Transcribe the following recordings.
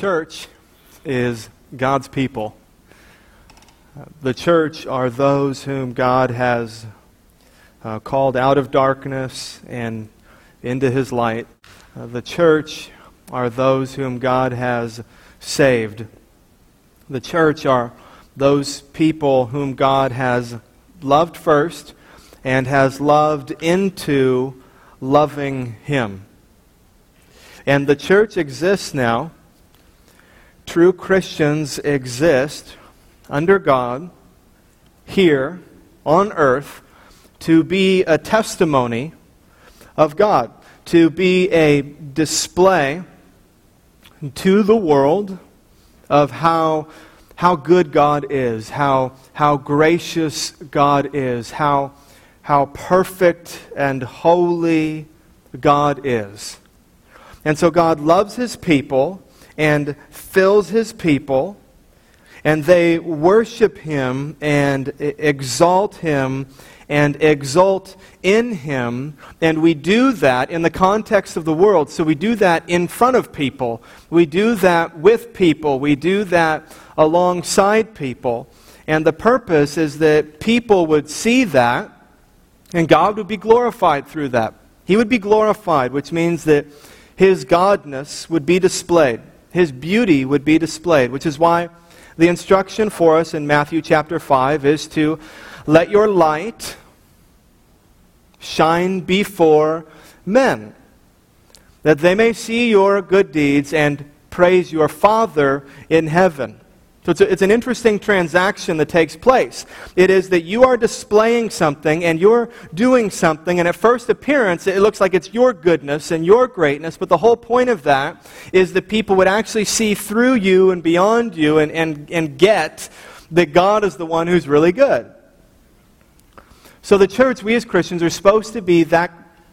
church is God's people. The church are those whom God has uh, called out of darkness and into his light. Uh, the church are those whom God has saved. The church are those people whom God has loved first and has loved into loving him. And the church exists now. True Christians exist under God here on earth to be a testimony of God, to be a display to the world of how, how good God is, how, how gracious God is, how, how perfect and holy God is. And so God loves his people and fills his people, and they worship him and exalt him and exult in him. And we do that in the context of the world. So we do that in front of people, we do that with people, we do that alongside people. And the purpose is that people would see that, and God would be glorified through that. He would be glorified, which means that his godness would be displayed, his beauty would be displayed, which is why the instruction for us in Matthew chapter 5 is to let your light shine before men, that they may see your good deeds and praise your Father in heaven. So it's, a, it's, an interesting transaction that takes place. It is that you are displaying something and you're doing something, and at first appearance, it looks like it's your goodness and your greatness, but the whole point of that is that people would actually see through you and beyond you and, and, and get that God is the one who's really good. So the church, we as Christians, are supposed to be that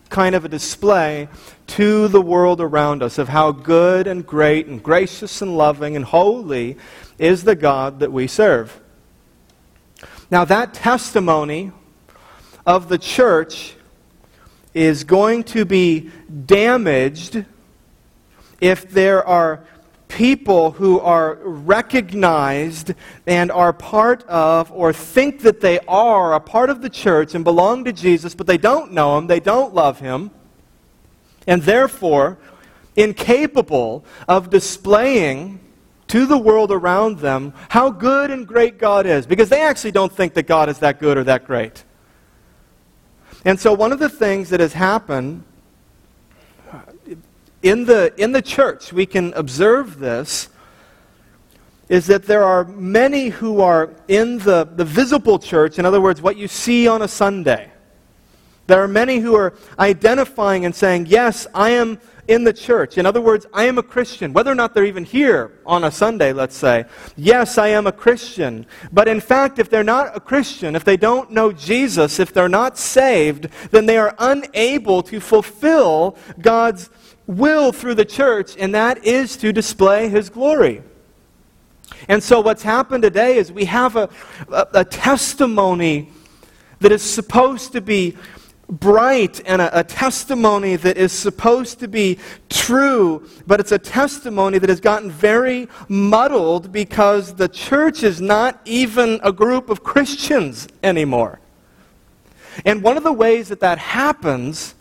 kind of a display to the world around us of how good and great and gracious and loving and holy is the God that we serve. Now, that testimony of the church is going to be damaged if there are people who are recognized and are part of or think that they are a part of the church and belong to Jesus, but they don't know him, they don't love him, and therefore incapable of displaying to the world around them how good and great God is, because they actually don't think that God is that good or that great. And so, one of the things that has happened uh, in the, in the church, we can observe this, is that there are many who are in the, the visible church, in other words, what you see on a Sunday. There are many who are identifying and saying, Yes, I am in the church. In other words, I am a Christian, whether or not they're even here on a Sunday, let's say. Yes, I am a Christian. But in fact, if they're not a Christian, if they don't know Jesus, if they're not saved, then they are unable to fulfill God's will through the church, and that is to display his glory. And so, what's happened today is we have a, a, a testimony that is supposed to be bright and a, a, testimony that is supposed to be true, but it's a testimony that has gotten very muddled because the church is not even a group of Christians anymore. And one of the ways that that happens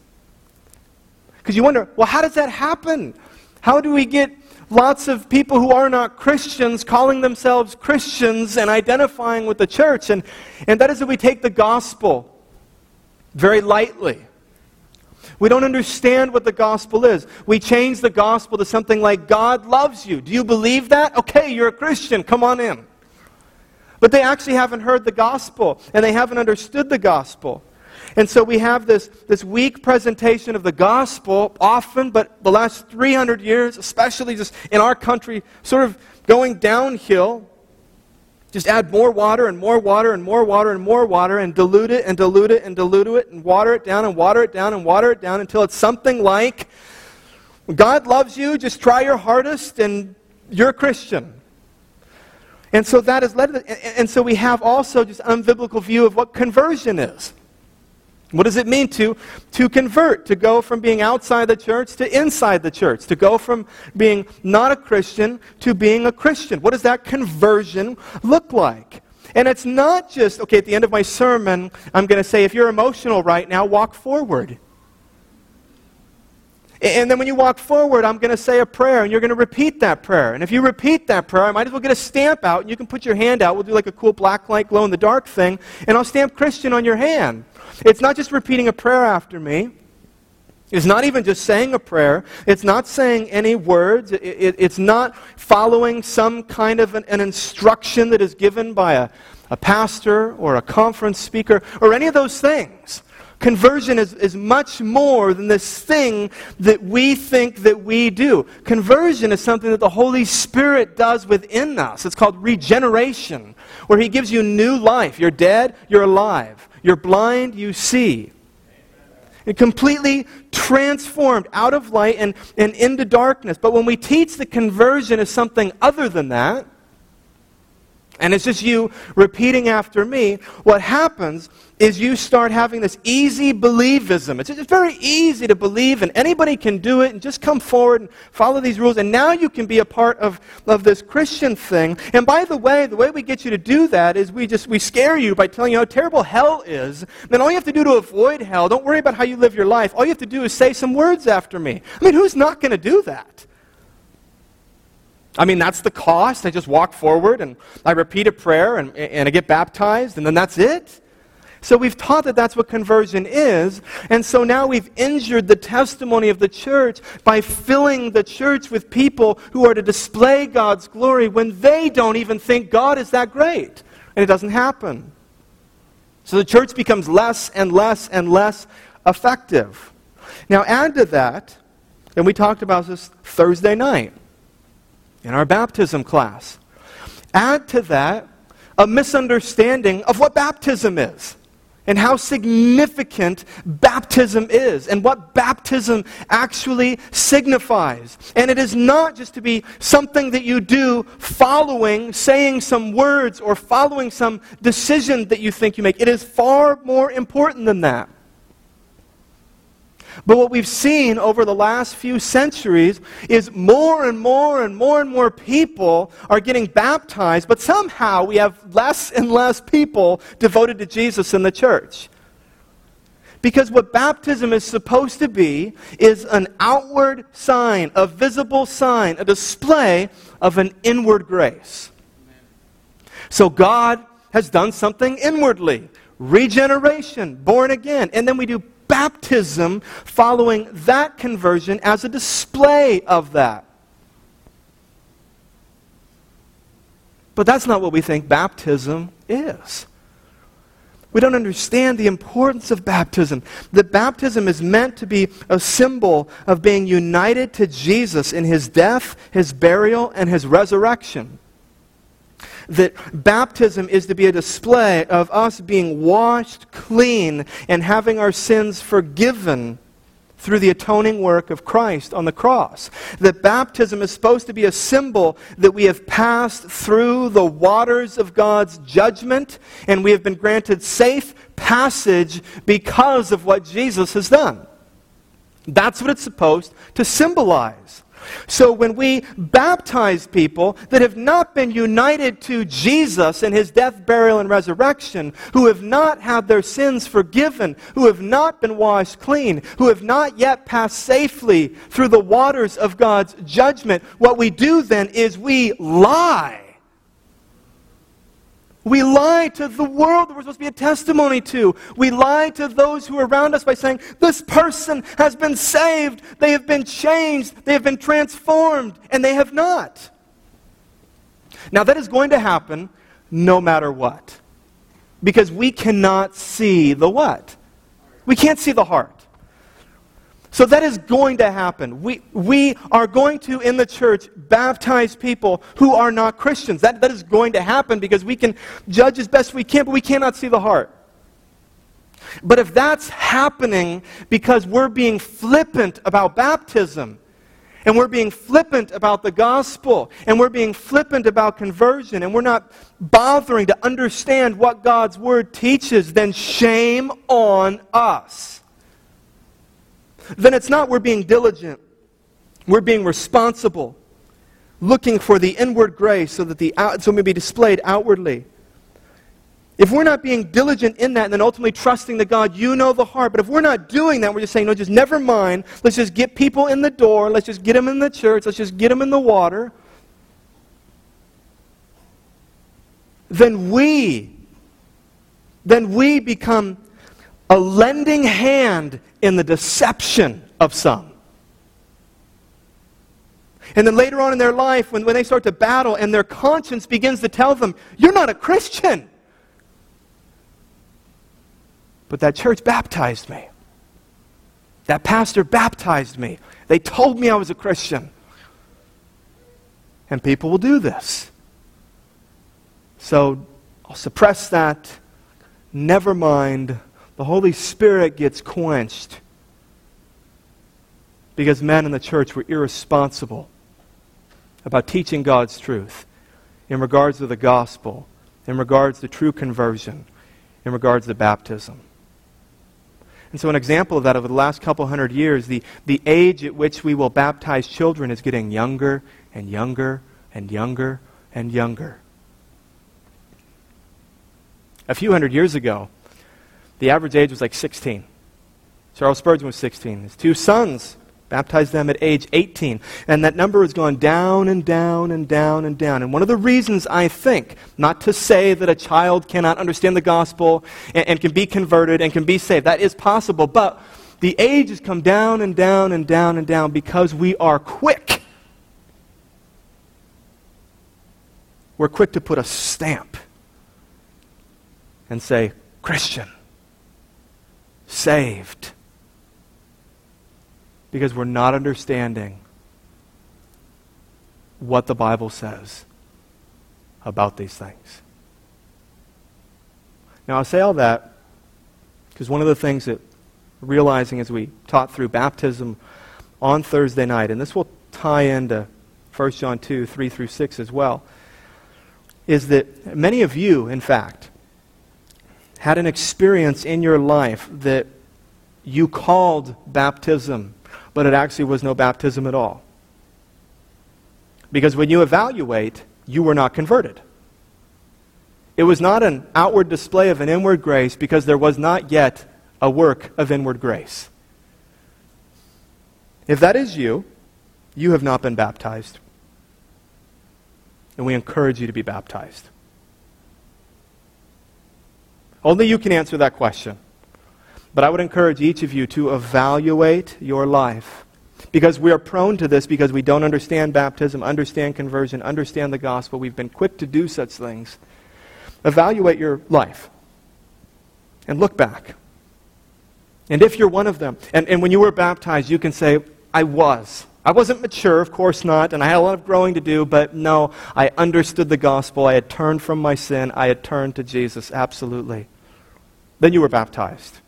because you wonder, well, how does that happen? How do we get lots of people who are not Christians calling themselves Christians and identifying with the church? And, and that is that we take the gospel very lightly. We don't understand what the gospel is. We change the gospel to something like, God loves you. Do you believe that? Okay, you're a Christian. Come on in. But they actually haven't heard the gospel and they haven't understood the gospel. And so we have this, this weak presentation of the gospel often, but the last 300 years, especially just in our country, sort of going downhill. Just add more water and more water and more water and more water and dilute it and dilute it and dilute it and water it down and water it down and water it down until it's something like God loves you, just try your hardest and you're a Christian. And so that is led, and so we have also just unbiblical view of what conversion is. What does it mean to, to convert, to go from being outside the church to inside the church, to go from being not a Christian to being a Christian? What does that conversion look like? And it's not just, okay, at the end of my sermon, I'm going to say, if you're emotional right now, walk forward. And then when you walk forward, I'm going to say a prayer, and you're going to repeat that prayer. And if you repeat that prayer, I might as well get a stamp out, and you can put your hand out. We'll do like a cool black light glow in the dark thing, and I'll stamp Christian on your hand. It's not just repeating a prayer after me. It's not even just saying a prayer. It's not saying any words. It, it, it's not following some kind of an, an instruction that is given by a, a pastor or a conference speaker or any of those things. Conversion is, is much more than this thing that we think that we do. Conversion is something that the Holy Spirit does within us. It's called regeneration, where He gives you new life. You're dead, you're alive. You're blind, you see. And completely transformed out of light and, and into darkness. But when we teach the conversion as something other than that, and it's just you repeating after me, what happens is you start having this easy believism. It's, very easy to believe, and anybody can do it, and just come forward and follow these rules, and now you can be a part of, of this Christian thing. And by the way, the way we get you to do that is we just we scare you by telling you how terrible hell is. Then all you have to do to avoid hell, don't worry about how you live your life. All you have to do is say some words after me. I mean, who's not going to do that? I mean, that's the cost. I just walk forward and I repeat a prayer and, and I get baptized, and then that's it. So we've taught that that's what conversion is. And so now we've injured the testimony of the church by filling the church with people who are to display God's glory when they don't even think God is that great. And it doesn't happen. So the church becomes less and less and less effective. Now, add to that, and we talked about this Thursday night in our baptism class. Add to that a misunderstanding of what baptism is and how significant baptism is and what baptism actually signifies. And it is not just to be something that you do following, saying some words, or following some decision that you think you make. It is far more important than that. But what we've seen over the last few centuries is more and more and more and more people are getting baptized, but somehow we have less and less people devoted to Jesus in the church. Because what baptism is supposed to be is an outward sign, a visible sign, a display of an inward grace. So God has done something inwardly regeneration, born again. And then we do baptism following that conversion as a display of that. But that's not what we think baptism is. We don't understand the importance of baptism. That baptism is meant to be a symbol of being united to Jesus in his death, his burial, and his resurrection that baptism is to be a display of us being washed clean and having our sins forgiven through the atoning work of Christ on the cross. That baptism is supposed to be a symbol that we have passed through the waters of God's judgment and we have been granted safe passage because of what Jesus has done. That's what it's supposed to symbolize. So when we baptize people that have not been united to Jesus in his death, burial, and resurrection, who have not had their sins forgiven, who have not been washed clean, who have not yet passed safely through the waters of God's judgment, what we do then is we lie we lie to the world that we're supposed to be a testimony to. We lie to those who are around us by saying, This person has been saved, they have been changed, they have been transformed, and they have not. Now, that is going to happen no matter what. Because we cannot see the what? We can't see the heart. So that is going to happen. We, we are going to, in the church, baptize people who are not Christians. That, that is going to happen because we can judge as best we can, but we cannot see the heart. But if that's happening because we're being flippant about baptism, and we're being flippant about the gospel, and we're being flippant about conversion, and we're not bothering to understand what God's word teaches, then shame on us. Then it's not we're being diligent, we're being responsible, looking for the inward grace so that the out, so it may be displayed outwardly. If we're not being diligent in that and then ultimately trusting that God, you know the heart, but if we're not doing that, we're just saying, no, just never mind. Let's just get people in the door. Let's just get them in the church. Let's just get them in the water. Then we, then we become a lending hand in the deception of some. And then later on in their life, when, when they start to battle and their conscience begins to tell them, You're not a Christian. But that church baptized me. That pastor baptized me. They told me I was a Christian. And people will do this. So I'll suppress that. Never mind. The Holy Spirit gets quenched because men in the church were irresponsible about teaching God's truth in regards to the gospel, in regards to true conversion, in regards to baptism. And so, an example of that over the last couple hundred years, the, the age at which we will baptize children is getting younger and younger and younger and younger. A few hundred years ago, the average age was like 16. Charles Spurgeon was 16. His two sons baptized them at age 18. And that number has gone down and down and down and down. And one of the reasons I think, not to say that a child cannot understand the gospel and, and, can be converted and can be saved, that is possible, but the age has come down and down and down and down because we are quick. We're quick to put a stamp and say, Christian, saved because we're not understanding what the Bible says about these things. Now, I say all that because one of the things that realizing as we taught through baptism on Thursday night, and this will tie into 1 John 2, 3 through 6 as well, is that many of you, in fact, had an experience in your life that you called baptism but it actually was no baptism at all. Because when you evaluate, you were not converted. It was not an outward display of an inward grace because there was not yet a work of inward grace. If that is you, you have not been baptized. And we encourage you to be baptized. Only you can answer that question. But I would encourage each of you to evaluate your life. Because we are prone to this because we don't understand baptism, understand conversion, understand the gospel. We've been quick to do such things. Evaluate your life and look back. And if you're one of them, and, and when you were baptized, you can say, I was. I wasn't mature, of course not, and I had a lot of growing to do, but no, I understood the gospel. I had turned from my sin. I had turned to Jesus, absolutely. Then you were baptized.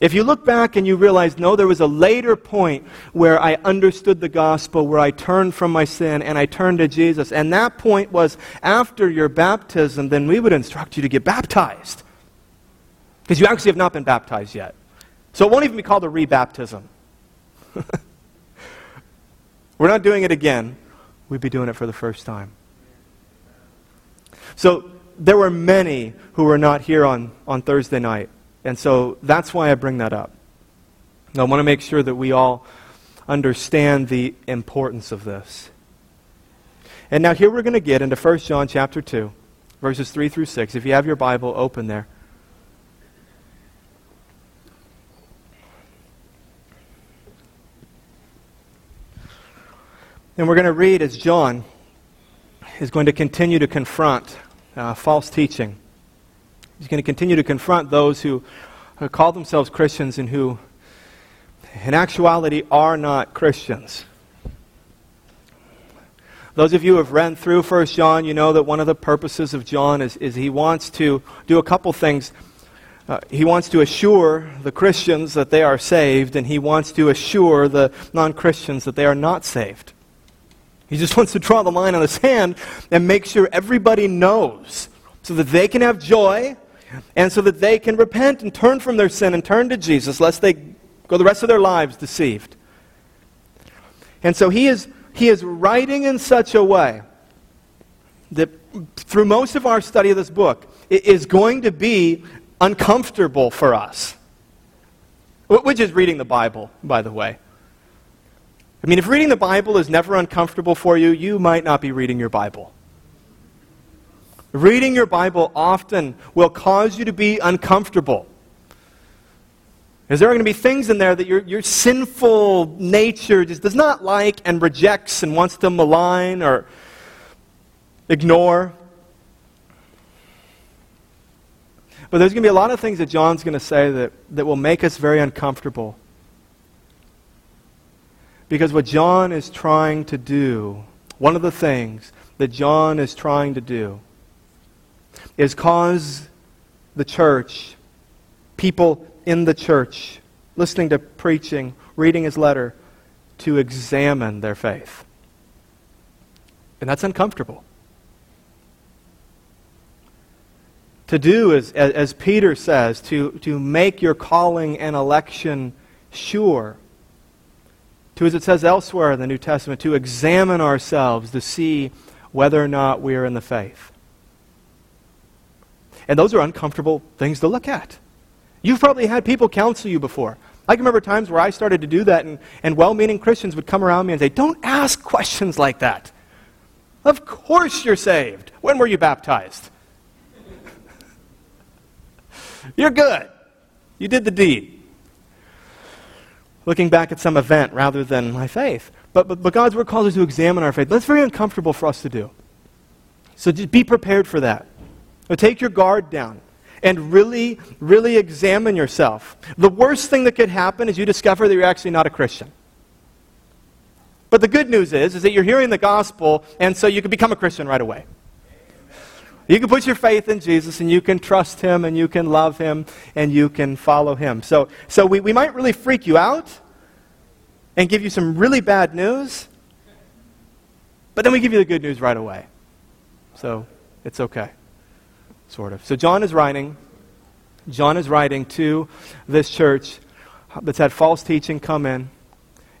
If you look back and you realize, no, there was a later point where I understood the gospel, where I turned from my sin and I turned to Jesus, and that point was after your baptism, then we would instruct you to get baptized. Because you actually have not been baptized yet. So it won't even be called a rebaptism. We're not doing it again. We'd be doing it for the first time. So there were many who were not here on, on Thursday night. And so that's why I bring that up. I want to make sure that we all understand the importance of this. And now here we're going to get into 1 John chapter 2, verses 3 through 6. If you have your Bible, open there. And we're going to read as John is going to continue to confront uh, false teaching. He's going to continue to confront those who, call themselves Christians and who, in actuality, are not Christians. Those of you who have read through 1 John, you know that one of the purposes of John is, is he wants to do a couple things Uh, he wants to assure the Christians that they are saved, and he wants to assure the non Christians that they are not saved. He just wants to draw the line on the sand and make sure everybody knows so that they can have joy and so that they can repent and turn from their sin and turn to Jesus, lest they go the rest of their lives deceived. And so he is, he is writing in such a way that through most of our study of this book, it is going to be uncomfortable for us. Which is reading the Bible, by the way. I mean, if reading the Bible is never uncomfortable for you, you might not be reading your Bible. Reading your Bible often will cause you to be uncomfortable. Because there are going to be things in there that your, your sinful nature just does not like and rejects and wants to malign or ignore? But there's going to be a lot of things that John's going to say that, that will make us very uncomfortable. Because what John is trying to do, one of the things that John is trying to do, is cause the church, people in the church, listening to preaching, reading his letter, to examine their faith. And that's uncomfortable. To do, as, as Peter says, to, to make your calling and election sure. To, as it says elsewhere in the New Testament, to examine ourselves to see whether or not we are in the faith. And those are uncomfortable things to look at. You've probably had people counsel you before. I can remember times where I started to do that, and, and well meaning Christians would come around me and say, Don't ask questions like that. Of course you're saved. When were you baptized? You're good. You did the deed. Looking back at some event rather than my faith. But, but, but God's word calls us to examine our faith. That's very uncomfortable for us to do. So just be prepared for that. So take your guard down and really, really examine yourself. The worst thing that could happen is you discover that you're actually not a Christian. But the good news is, is that you're hearing the gospel, and so you can become a Christian right away. You can put your faith in Jesus and you can trust him and you can love him and you can follow him. So, so we, we might really freak you out and give you some really bad news, but then we give you the good news right away. So it's okay, sort of. So John is writing. John is writing to this church that's had false teaching come in,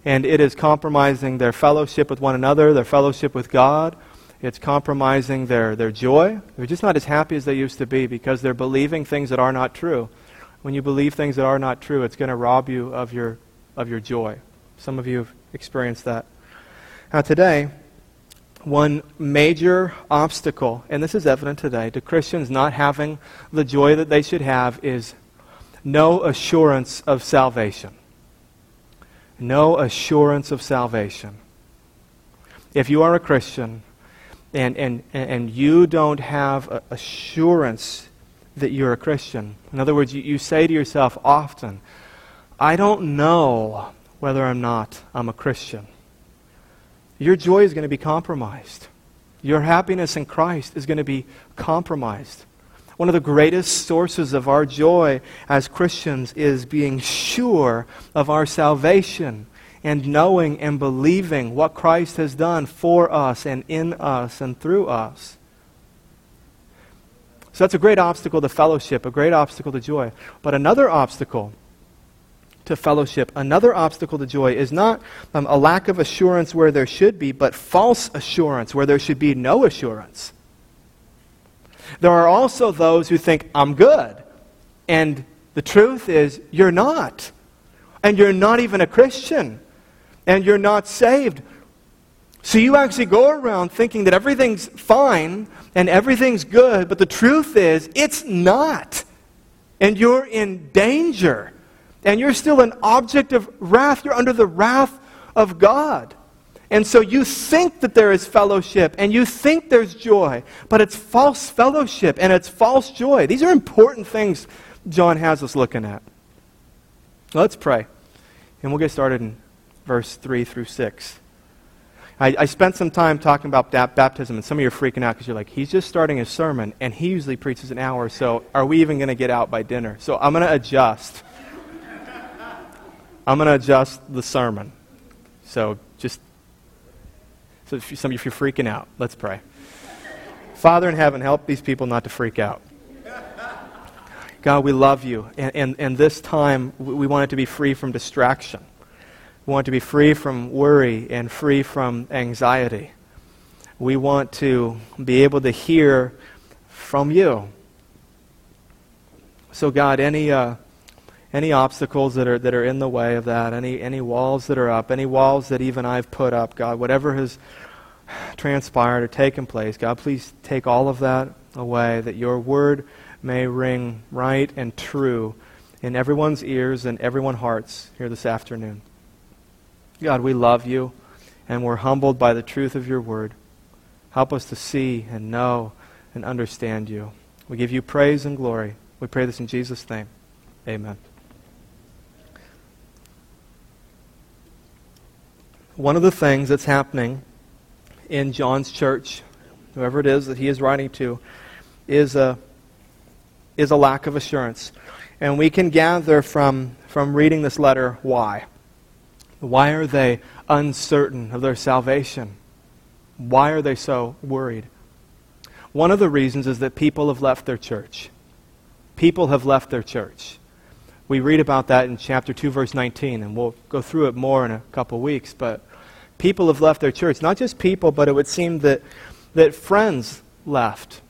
and it is compromising their fellowship with one another, their fellowship with God it's compromising their, their joy. They're just not as happy as they used to be because they're believing things that are not true. When you believe things that are not true, it's going to rob you of your, of your joy. Some of you have experienced that. Now, today, one major obstacle, and this is evident today, to Christians not having the joy that they should have is no assurance of salvation. No assurance of salvation. If you are a Christian, and, and, and you don't have assurance that you're a Christian. In other words, you, you say to yourself often, I don't know whether or not I'm a Christian. Your joy is going to be compromised. Your happiness in Christ is going to be compromised. One of the greatest sources of our joy as Christians is being sure of our salvation and knowing and believing what Christ has done for us and in us and through us. So that's a great obstacle to fellowship, a great obstacle to joy. But another obstacle to fellowship, another obstacle to joy is not um, a lack of assurance where there should be, but false assurance where there should be no assurance. There are also those who think, I'm good. And the truth is, you're not. And you're not even a Christian and you're not saved. So you actually go around thinking that everything's fine and everything's good, but the truth is, it's not. And you're in danger. And you're still an object of wrath. You're under the wrath of God. And so you think that there is fellowship and you think there's joy, but it's false fellowship and it's false joy. These are important things John has us looking at. Let's pray. And we'll get started in verse 3 through 6. I, I spent some time talking about baptism, and some of you are freaking out because you're like, he's just starting his sermon, and he usually preaches an hour, so are we even going to get out by dinner? So I'm going to adjust. I'm going to adjust the sermon. So just, so if you, some of you, if you're freaking out, let's pray. Father in heaven, help these people not to freak out. God, we love you. And, and, and this time, we want it to be free from distraction. We want to be free from worry and free from anxiety. We want to be able to hear from you. So, God, any, uh, any obstacles that are, that are in the way of that, any, any walls that are up, any walls that even I've put up, God, whatever has transpired or taken place, God, please take all of that away, that your word may ring right and true in everyone's ears and everyone's hearts here this afternoon. God, we love you and we're humbled by the truth of your word. Help us to see and know and understand you. We give you praise and glory. We pray this in Jesus' name. Amen. One of the things that's happening in John's church, whoever it is that he is writing to, is a, is a lack of assurance. And we can gather from, from reading this letter why. Why are they uncertain of their salvation? Why are they so worried? One of the reasons is that people have left their church. People have left their church. We read about that in chapter 2, verse 19, and we'll go through it more in a couple weeks. But people have left their church. Not just people, but it would seem that, that friends left,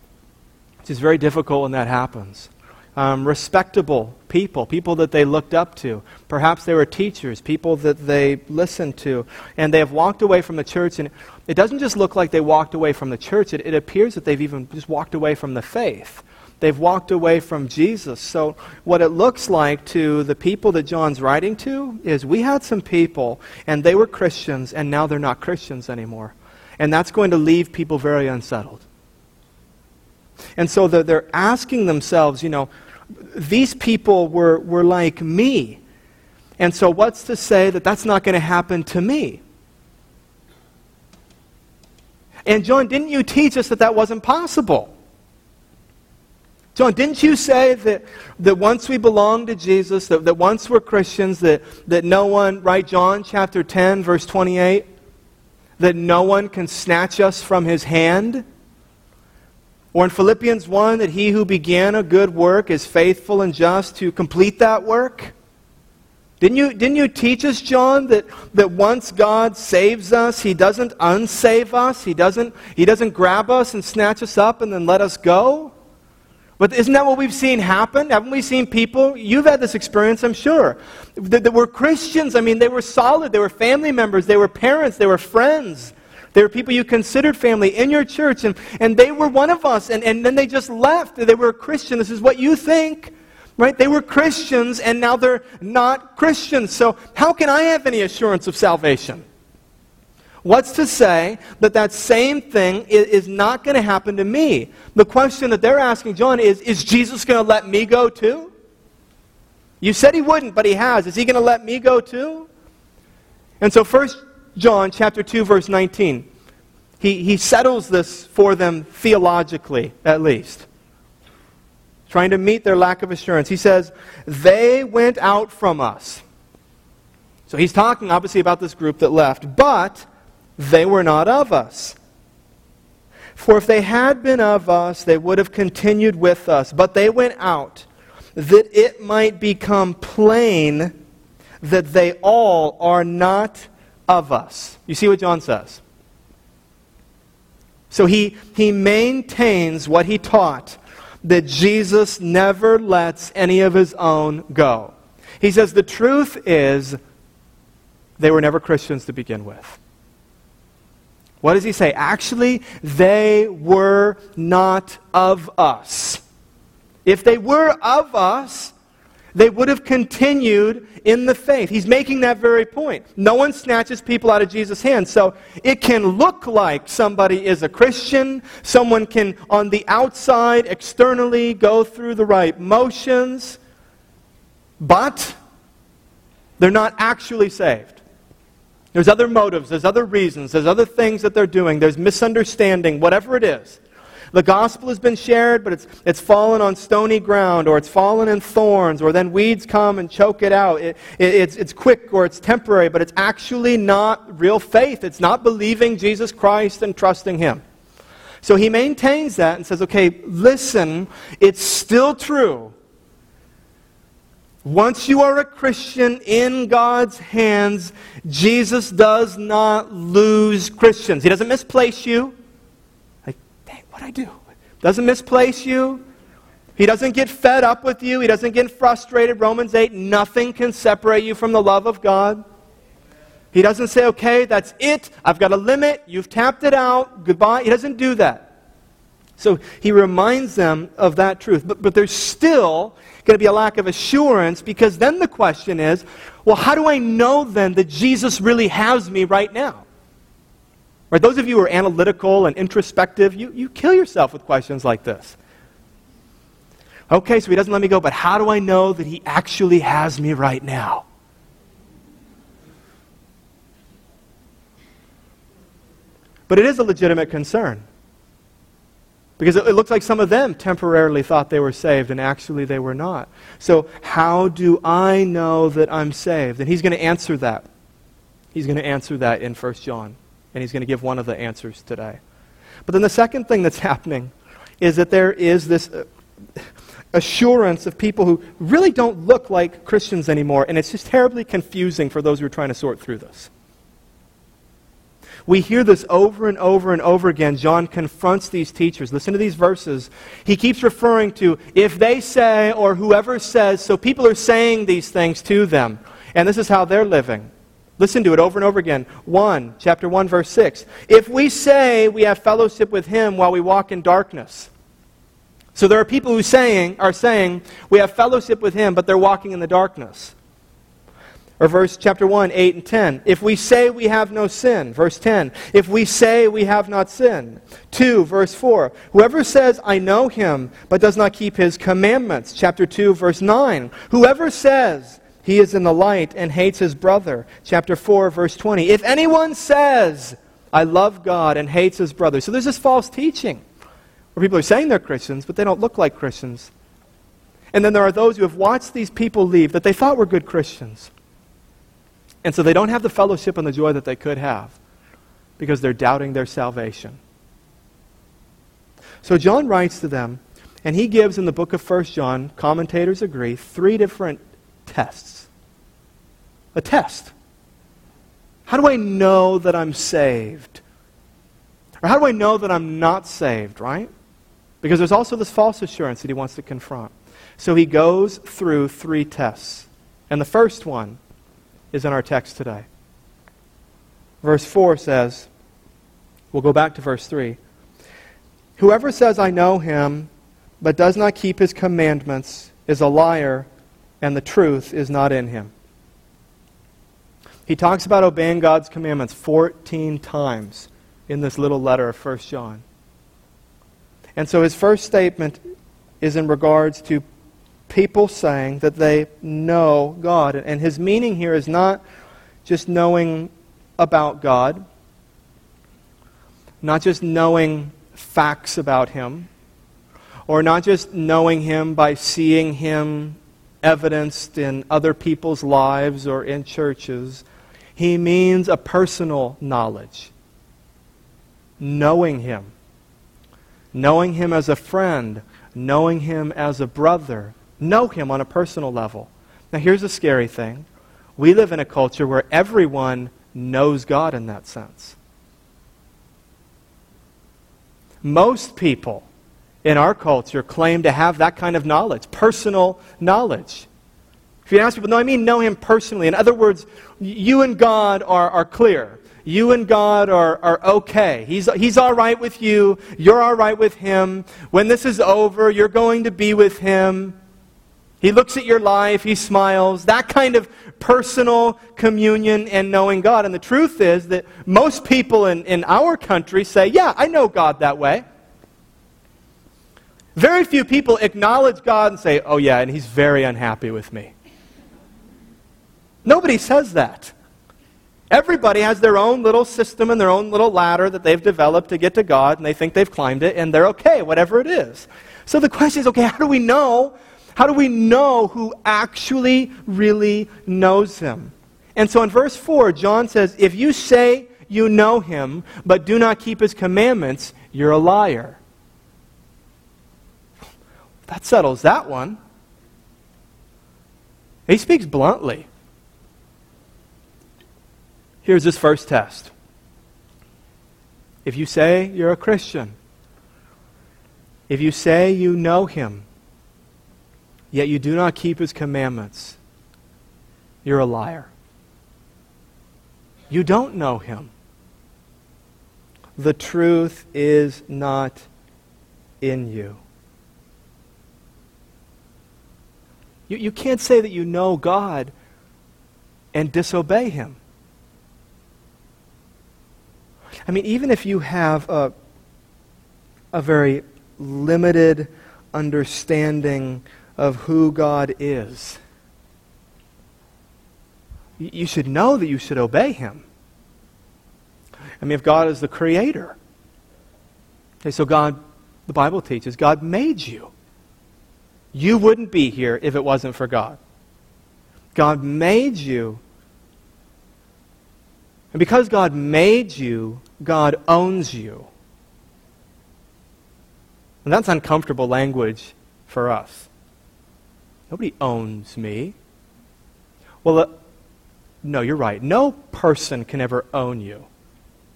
which is very difficult when that happens um, respectable people, people that they looked up to. Perhaps they were teachers, people that they listened to. And they have walked away from the church. And it doesn't just look like they walked away from the church, it, it appears that they've even just walked away from the faith. They've walked away from Jesus. So, what it looks like to the people that John's writing to is we had some people, and they were Christians, and now they're not Christians anymore. And that's going to leave people very unsettled. And so they're asking themselves, you know, these people were, were like me. And so, what's to say that that's not going to happen to me? And, John, didn't you teach us that that wasn't possible? John, didn't you say that, that once we belong to Jesus, that, that once we're Christians, that, that no one, right, John chapter 10, verse 28, that no one can snatch us from his hand? Or in Philippians 1, that he who began a good work is faithful and just to complete that work? Didn't you, didn't you teach us, John, that, that once God saves us, he doesn't unsave us? He doesn't, he doesn't grab us and snatch us up and then let us go? But isn't that what we've seen happen? Haven't we seen people? You've had this experience, I'm sure. That, that were Christians. I mean, they were solid. They were family members. They were parents. They were friends. They were people you considered family in your church, and, and they were one of us, and, and then they just left. They were a Christian. This is what you think, right? They were Christians, and now they're not Christians. So, how can I have any assurance of salvation? What's to say that that same thing is, is not going to happen to me? The question that they're asking John is Is Jesus going to let me go too? You said he wouldn't, but he has. Is he going to let me go too? And so, first John chapter 2, verse 19. He, he settles this for them theologically, at least. Trying to meet their lack of assurance. He says, They went out from us. So he's talking, obviously, about this group that left, but they were not of us. For if they had been of us, they would have continued with us. But they went out, that it might become plain that they all are not of us. You see what John says? So he, he maintains what he taught that Jesus never lets any of his own go. He says the truth is they were never Christians to begin with. What does he say? Actually, they were not of us. If they were of us, they would have continued in the faith. He's making that very point. No one snatches people out of Jesus' hand. So it can look like somebody is a Christian. Someone can, on the outside, externally, go through the right motions, but they're not actually saved. There's other motives, there's other reasons, there's other things that they're doing, there's misunderstanding, whatever it is. The gospel has been shared, but it's, it's fallen on stony ground, or it's fallen in thorns, or then weeds come and choke it out. It, it, it's, it's quick or it's temporary, but it's actually not real faith. It's not believing Jesus Christ and trusting Him. So he maintains that and says, okay, listen, it's still true. Once you are a Christian in God's hands, Jesus does not lose Christians. He doesn't misplace you. What I do? Doesn't misplace you. He doesn't get fed up with you. He doesn't get frustrated. Romans 8, nothing can separate you from the love of God. He doesn't say, okay, that's it. I've got a limit. You've tapped it out. Goodbye. He doesn't do that. So he reminds them of that truth. But, but there's still going to be a lack of assurance because then the question is well, how do I know then that Jesus really has me right now? Right? Those of you who are analytical and introspective, you, you kill yourself with questions like this. Okay, so he doesn't let me go, but how do I know that he actually has me right now? But it is a legitimate concern. Because it, it looks like some of them temporarily thought they were saved, and actually they were not. So, how do I know that I'm saved? And he's going to answer that. He's going to answer that in 1 John and he's going to give one of the answers today. But then the second thing that's happening is that there is this uh, assurance of people who really don't look like Christians anymore, and it's just terribly confusing for those who are trying to sort through this. We hear this over and over and over again. John confronts these teachers. Listen to these verses. He keeps referring to if they say or whoever says, so people are saying these things to them, and this is how they're living. Listen to it over and over again. 1, chapter 1, verse 6. If we say we have fellowship with him while we walk in darkness. So there are people who saying, are saying we have fellowship with him, but they're walking in the darkness. Or verse chapter 1, 8 and 10. If we say we have no sin, verse 10. If we say we have not sinned. 2, verse 4. Whoever says, I know him, but does not keep his commandments, chapter 2, verse 9. Whoever says, he is in the light and hates his brother. Chapter 4, verse 20. If anyone says, I love God and hates his brother. So there's this false teaching where people are saying they're Christians, but they don't look like Christians. And then there are those who have watched these people leave that they thought were good Christians. And so they don't have the fellowship and the joy that they could have because they're doubting their salvation. So John writes to them, and he gives in the book of 1 John, commentators agree, three different tests a test. How do I know that I'm saved? Or how do I know that I'm not saved, right? Because there's also this false assurance that he wants to confront. So he goes through three tests. And the first one is in our text today. Verse 4 says, we'll go back to verse 3. Whoever says, I know him, but does not keep his commandments, is a liar, and the truth is not in him. He talks about obeying God's commandments 14 times in this little letter of 1 John. And so his first statement is in regards to people saying that they know God. And his meaning here is not just knowing about God, not just knowing facts about him, or not just knowing him by seeing him evidenced in other people's lives or in churches he means a personal knowledge. Knowing Him. Knowing Him as a friend. Knowing Him as a brother. Know Him on a personal level. Now, here's a scary thing. We live in a culture where everyone knows God in that sense. Most people in our culture claim to have that kind of knowledge, personal knowledge. If you ask people, no, I mean know him personally. In other words, you and God are, are clear. You and God are, are okay. He's, he's all right with you. You're all right with him. When this is over, you're going to be with him. He looks at your life, he smiles. That kind of personal communion and knowing God. And the truth is that most people in, in our country say, Yeah, I know God that way. Very few people acknowledge God and say, Oh, yeah, and he's very unhappy with me. Nobody says that. Everybody has their own little system and their own little ladder that they've developed to get to God, and they think they've climbed it, and they're okay, whatever it is. So the question is okay, how do we know? How do we know who actually really knows him? And so in verse 4, John says, If you say you know him, but do not keep his commandments, you're a liar. That settles that one. He speaks bluntly. Here's his first test. If you say you're a Christian, if you say you know him, yet you do not keep his commandments, you're a liar. You don't know him. The truth is not in you. You, you can't say that you know God and disobey him. I mean, even if you have a, a very limited understanding of who God is, you should know that you should obey Him. I mean, if God is the creator, okay, so God, the Bible teaches, God made you. You wouldn't be here if it wasn't for God. God made you. And because God made you, God owns you. And that's uncomfortable language for us. Nobody owns me. Well, uh, no, you're right. No person can ever own you.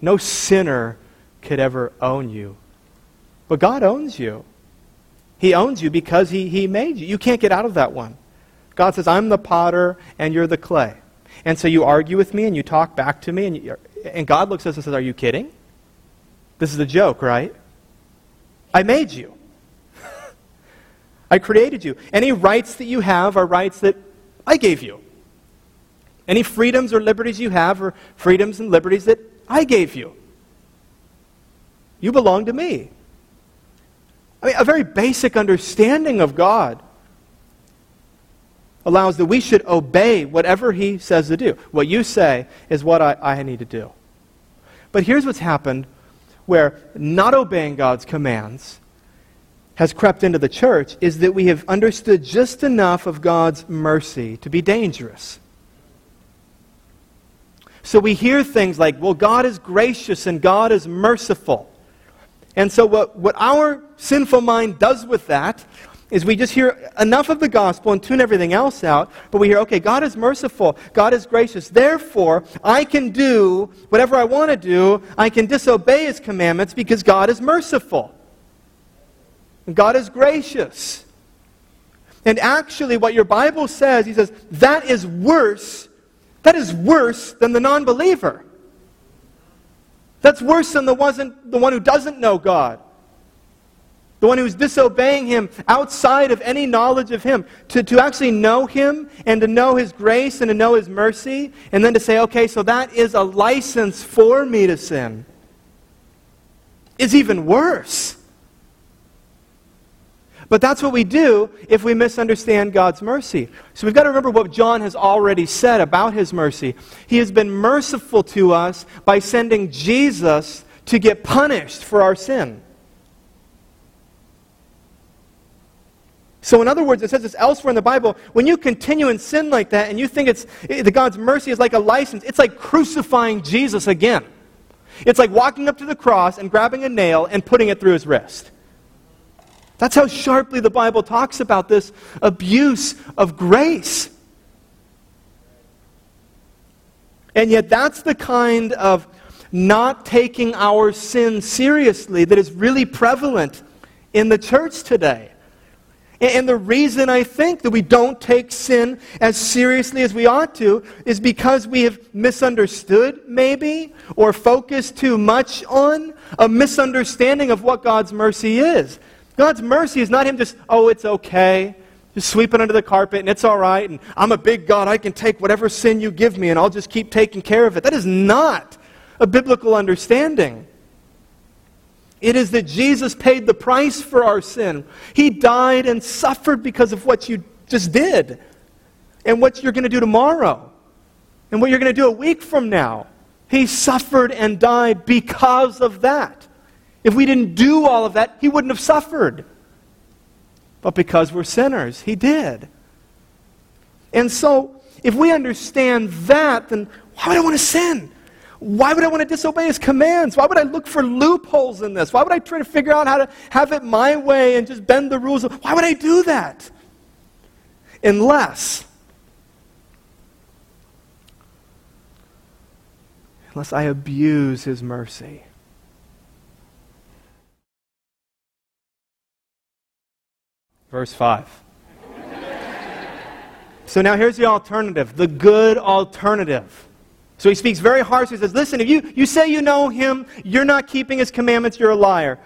No sinner could ever own you. But God owns you. He owns you because he, he made you. You can't get out of that one. God says, I'm the potter and you're the clay. And so you argue with me and you talk back to me, and you, and God looks at us and says, Are you kidding? This is a joke, right? I made you. I created you. Any rights that you have are rights that I gave you. Any freedoms or liberties you have are freedoms and liberties that I gave you. You belong to me. I mean, a very basic understanding of God allows that we should obey whatever He says to do. What you say is what I, I need to do. But here's what's happened where not obeying God's commands has crept into the church is that we have understood just enough of God's mercy to be dangerous. So we hear things like, well, God is gracious and God is merciful. And so, what, what our sinful mind does with that is we just hear enough of the gospel and tune everything else out, but we hear, okay, God is merciful, God is gracious. Therefore, I can do whatever I want to do. I can disobey his commandments because God is merciful. God is gracious. And actually, what your Bible says, he says, that is worse. That is worse than the non believer. That's worse than the, wasn't, the one who doesn't know God the one who's disobeying him outside of any knowledge of him, to, to actually know him and to know his grace and to know his mercy, and then to say, okay, so that is a license for me to sin, is even worse. But that's what we do if we misunderstand God's mercy. So we've got to remember what John has already said about his mercy. He has been merciful to us by sending Jesus to get punished for our sin. So, in other words, it says this elsewhere in the Bible. When you continue in sin like that and you think it's, the God's mercy is like a license, it's like crucifying Jesus again. It's like walking up to the cross and grabbing a nail and putting it through his wrist. That's how sharply the Bible talks about this abuse of grace. And yet, that's the kind of not taking our sin seriously that is really prevalent in the church today. And the reason I think that we don't take sin as seriously as we ought to is because we have misunderstood, maybe, or focused too much on a misunderstanding of what God's mercy is. God's mercy is not Him just, oh, it's okay, just sweep it under the carpet and it's all right, and I'm a big God, I can take whatever sin you give me and I'll just keep taking care of it. That is not a biblical understanding. It is that Jesus paid the price for our sin. He died and suffered because of what you just did and what you're going to do tomorrow. and what you're going to do a week from now. He suffered and died because of that. If we didn't do all of that, he wouldn't have suffered. But because we're sinners, he did. And so, if we understand that, then why would I want to sin? Why would I want to disobey his commands? Why would I look for loopholes in this? Why would I try to figure out how to have it my way and just bend the rules? Why would I do that? Unless, unless I abuse his mercy. Verse 5. so now here's the alternative the good alternative. So he speaks very harshly. He says, Listen, if you, you say you know him, you're not keeping his commandments, you're a liar.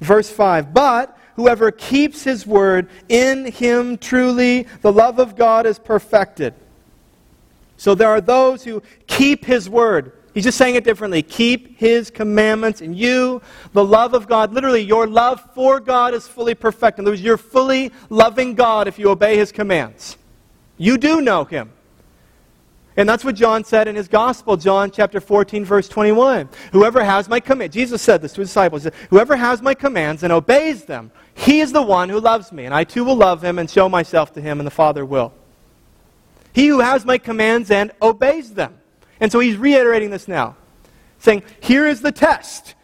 Verse 5 But whoever keeps his word, in him truly the love of God is perfected. So there are those who keep his word. He's just saying it differently. Keep his commandments, and you, the love of God, literally, your love for God is fully perfect. In other words, you're fully loving God if you obey his commands. You do know him. And that's what John said in his gospel, John chapter 14, verse 21. Whoever has my command, Jesus said this to his disciples, whoever has my commands and obeys them, he is the one who loves me, and I too will love him and show myself to him, and the Father will. He who has my commands and obeys them. And so he's reiterating this now, saying, Here is the test.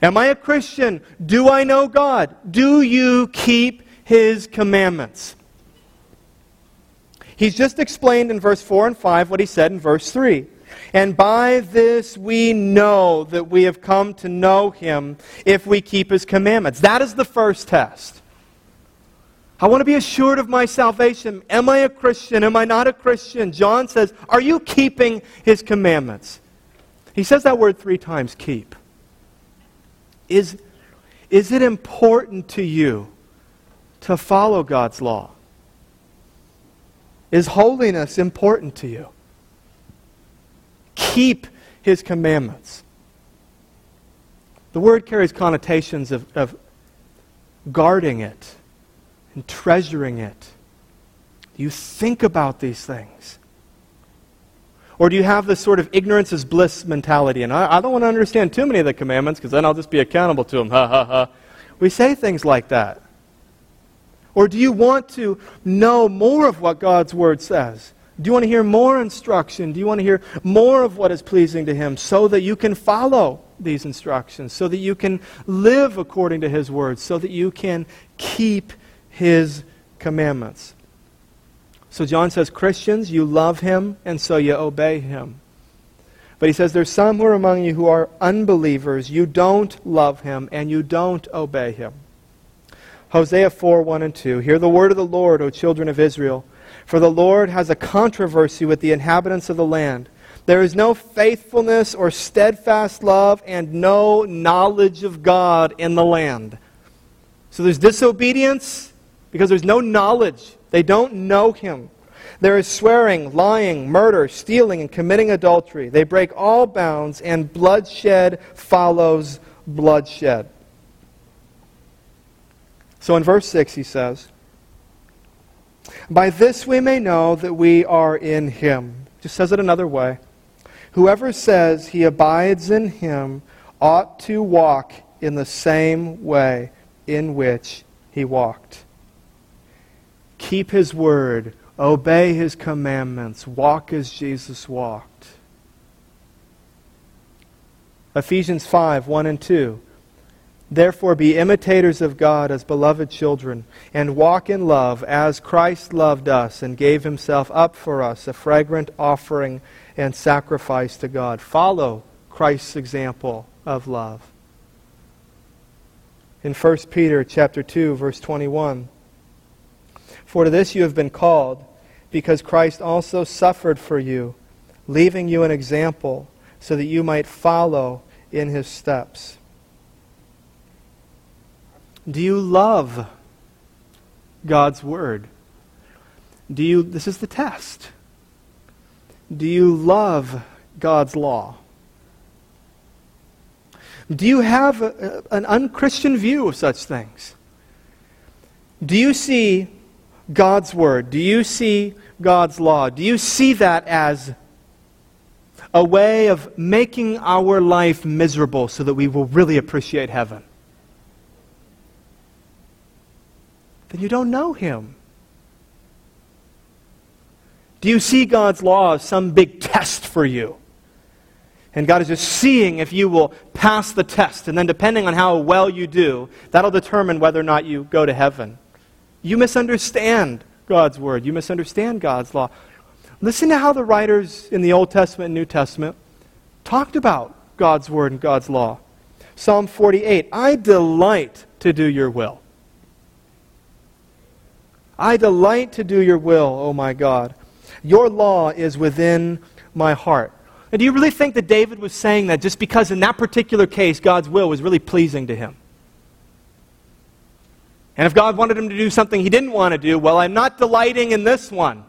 Am I a Christian? Do I know God? Do you keep his commandments? He's just explained in verse 4 and 5 what he said in verse 3. And by this we know that we have come to know him if we keep his commandments. That is the first test. I want to be assured of my salvation. Am I a Christian? Am I not a Christian? John says, Are you keeping his commandments? He says that word three times keep. Is, is it important to you to follow God's law? Is holiness important to you? Keep his commandments. The word carries connotations of, of guarding it and treasuring it. Do you think about these things? Or do you have this sort of ignorance is bliss mentality? And I, I don't want to understand too many of the commandments because then I'll just be accountable to them. Ha ha ha. We say things like that. Or do you want to know more of what God's Word says? Do you want to hear more instruction? Do you want to hear more of what is pleasing to Him so that you can follow these instructions, so that you can live according to His Word, so that you can keep His commandments? So John says, Christians, you love Him, and so you obey Him. But he says, There's some who are among you who are unbelievers. You don't love Him, and you don't obey Him. Hosea 4 1 and 2. Hear the word of the Lord, O children of Israel. For the Lord has a controversy with the inhabitants of the land. There is no faithfulness or steadfast love and no knowledge of God in the land. So there's disobedience because there's no knowledge. They don't know Him. There is swearing, lying, murder, stealing, and committing adultery. They break all bounds, and bloodshed follows bloodshed. So in verse 6, he says, By this we may know that we are in him. Just says it another way. Whoever says he abides in him ought to walk in the same way in which he walked. Keep his word, obey his commandments, walk as Jesus walked. Ephesians 5 1 and 2. Therefore, be imitators of God as beloved children, and walk in love as Christ loved us and gave himself up for us, a fragrant offering and sacrifice to God. Follow Christ's example of love. In 1 Peter chapter 2 verse 21, for to this you have been called, because Christ also suffered for you, leaving you an example so that you might follow in his steps. Do you love God's Word? Do you, this is the test. Do you love God's law? Do you have a, an unchristian view of such things? Do you see God's Word? Do you see God's law? Do you see that as a way of making our life miserable so that we will really appreciate heaven, then you don't know Him. Do you see God's law as some big test for you? And God is just seeing if you will pass the test. And then, depending on how well you do, that'll determine whether or not you go to heaven. You misunderstand God's word, you misunderstand God's law. Listen to how the writers in the Old Testament and New Testament talked about God's word and God's law. Psalm 48 I delight to do your will. I delight to do your will, O oh my God. Your law is within my heart. And do you really think that David was saying that just because in that particular case God's will was really pleasing to him? And if God wanted him to do something he didn't want to do, well, I'm not delighting in this one.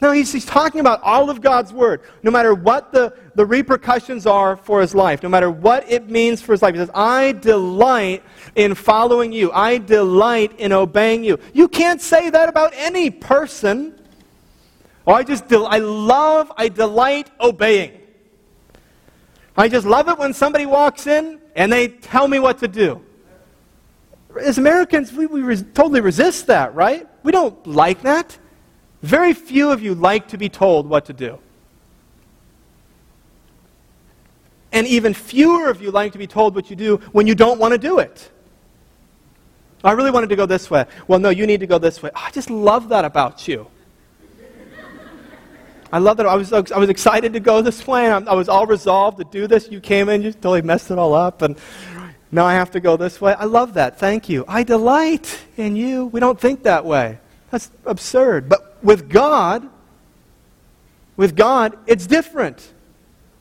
No, he's, he's talking about all of God's Word. No matter what the, the repercussions are for his life, no matter what it means for his life, he says, I delight in following you. I delight in obeying you. You can't say that about any person. Oh, I just, del- I love, I delight obeying. I just love it when somebody walks in and they tell me what to do. As Americans, we, we res- totally resist that, right? We don't like that. Very few of you like to be told what to do. And even fewer of you like to be told what you do when you don't want to do it. I really wanted to go this way. Well, no, you need to go this way. I just love that about you. I love that. I was, I was excited to go this way. I, I was all resolved to do this. You came in, you totally messed it all up, and now I have to go this way. I love that. Thank you. I delight in you. We don't think that way. That's absurd. But with God, with God, it's different.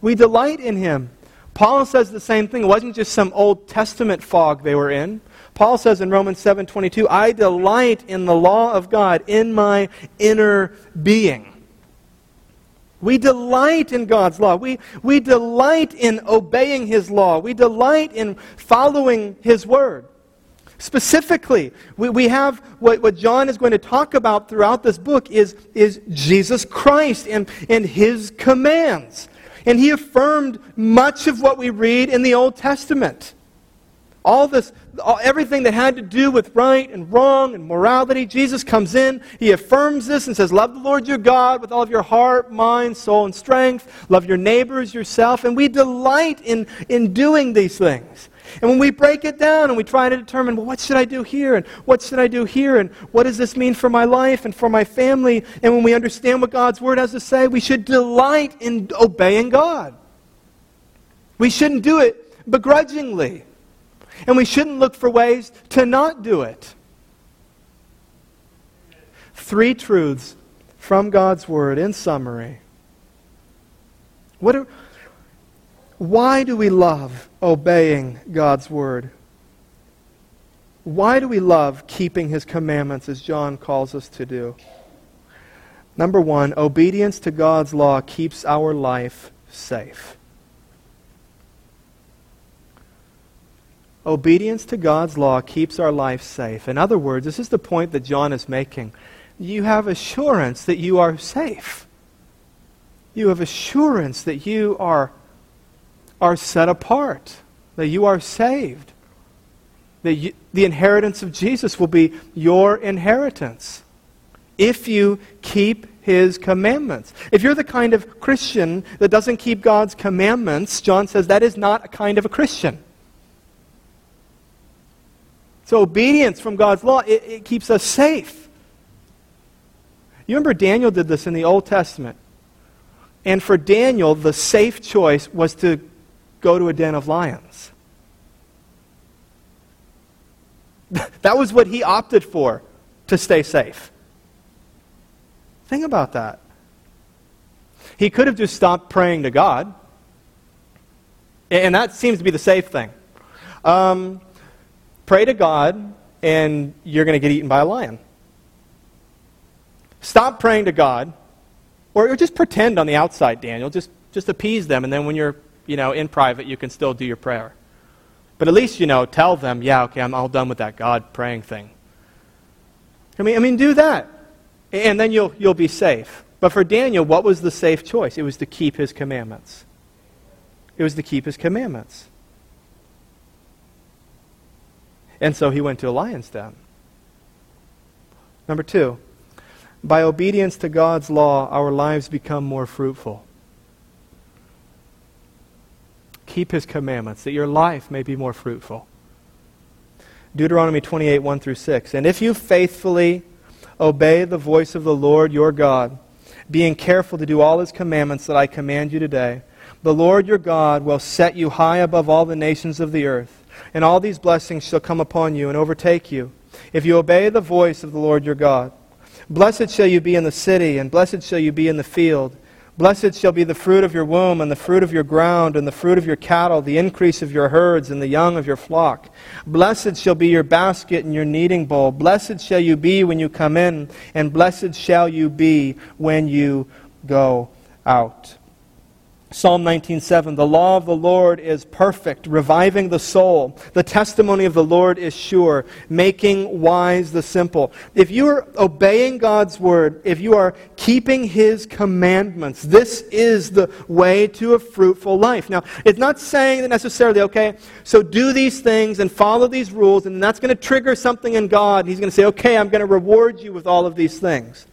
We delight in Him. Paul says the same thing. It wasn't just some Old Testament fog they were in. Paul says in Romans 7:22, "I delight in the law of God in my inner being." We delight in God's law. We, we delight in obeying His law. We delight in following His word. Specifically, we, we have what, what John is going to talk about throughout this book is, is Jesus Christ and, and His commands. And He affirmed much of what we read in the Old Testament. All this, all, everything that had to do with right and wrong and morality, Jesus comes in, he affirms this and says, Love the Lord your God with all of your heart, mind, soul, and strength. Love your neighbors, yourself. And we delight in, in doing these things. And when we break it down and we try to determine, well, what should I do here? And what should I do here? And what does this mean for my life and for my family? And when we understand what God's Word has to say, we should delight in obeying God. We shouldn't do it begrudgingly. And we shouldn't look for ways to not do it. Three truths from God's Word in summary. What are, why do we love obeying God's Word? Why do we love keeping His commandments as John calls us to do? Number one, obedience to God's law keeps our life safe. Obedience to God's law keeps our life safe. In other words, this is the point that John is making. You have assurance that you are safe. You have assurance that you are, are set apart, that you are saved, that you, the inheritance of Jesus will be your inheritance if you keep his commandments. If you're the kind of Christian that doesn't keep God's commandments, John says that is not a kind of a Christian. So, obedience from God's law, it, it keeps us safe. You remember Daniel did this in the Old Testament. And for Daniel, the safe choice was to go to a den of lions. that was what he opted for to stay safe. Think about that. He could have just stopped praying to God, and that seems to be the safe thing. Um, Pray to God, and you're going to get eaten by a lion. Stop praying to God, or just pretend on the outside, Daniel. Just, just appease them, and then when you're you know, in private, you can still do your prayer. But at least, you know, tell them, yeah, okay, I'm all done with that God praying thing. I mean, I mean, do that. And then you'll, you'll be safe. But for Daniel, what was the safe choice? It was to keep his commandments. It was to keep his commandments. And so he went to a lion's den. Number two, by obedience to God's law, our lives become more fruitful. Keep his commandments, that your life may be more fruitful. Deuteronomy 28, 1 through 6. And if you faithfully obey the voice of the Lord your God, being careful to do all his commandments that I command you today, the Lord your God will set you high above all the nations of the earth and all these blessings shall come upon you and overtake you, if you obey the voice of the Lord your God. Blessed shall you be in the city, and blessed shall you be in the field. Blessed shall be the fruit of your womb, and the fruit of your ground, and the fruit of your cattle, the increase of your herds, and the young of your flock. Blessed shall be your basket and your kneading bowl. Blessed shall you be when you come in, and blessed shall you be when you go out. Psalm 19:7 The law of the Lord is perfect, reviving the soul. The testimony of the Lord is sure, making wise the simple. If you are obeying God's word, if you are keeping his commandments, this is the way to a fruitful life. Now, it's not saying that necessarily, okay, so do these things and follow these rules and that's going to trigger something in God. and He's going to say, "Okay, I'm going to reward you with all of these things."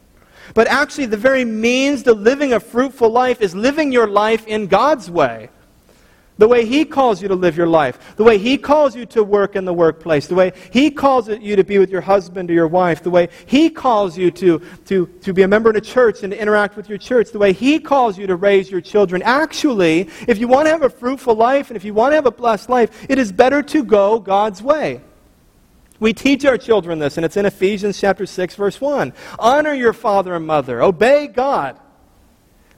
But actually, the very means to living a fruitful life is living your life in God's way. The way He calls you to live your life. The way He calls you to work in the workplace. The way He calls you to be with your husband or your wife. The way He calls you to, to, to be a member in a church and to interact with your church. The way He calls you to raise your children. Actually, if you want to have a fruitful life and if you want to have a blessed life, it is better to go God's way. We teach our children this, and it's in Ephesians chapter 6, verse 1. Honor your father and mother. Obey God,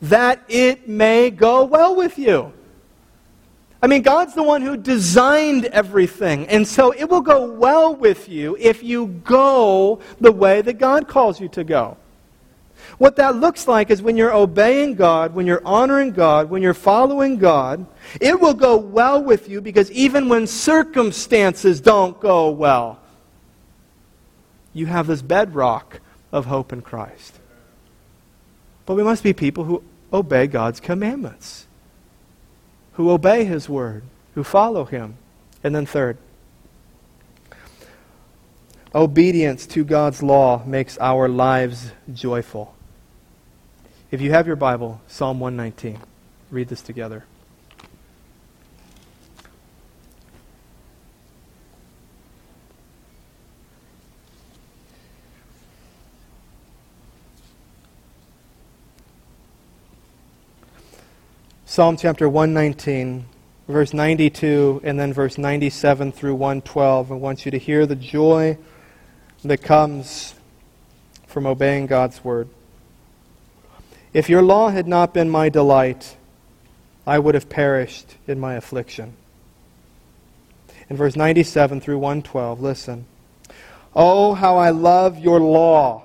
that it may go well with you. I mean, God's the one who designed everything, and so it will go well with you if you go the way that God calls you to go. What that looks like is when you're obeying God, when you're honoring God, when you're following God, it will go well with you because even when circumstances don't go well, you have this bedrock of hope in Christ. But we must be people who obey God's commandments, who obey His word, who follow Him. And then, third, obedience to God's law makes our lives joyful. If you have your Bible, Psalm 119, read this together. Psalm chapter 119, verse 92, and then verse 97 through 112. I want you to hear the joy that comes from obeying God's word. If your law had not been my delight, I would have perished in my affliction. In verse 97 through 112, listen. Oh, how I love your law.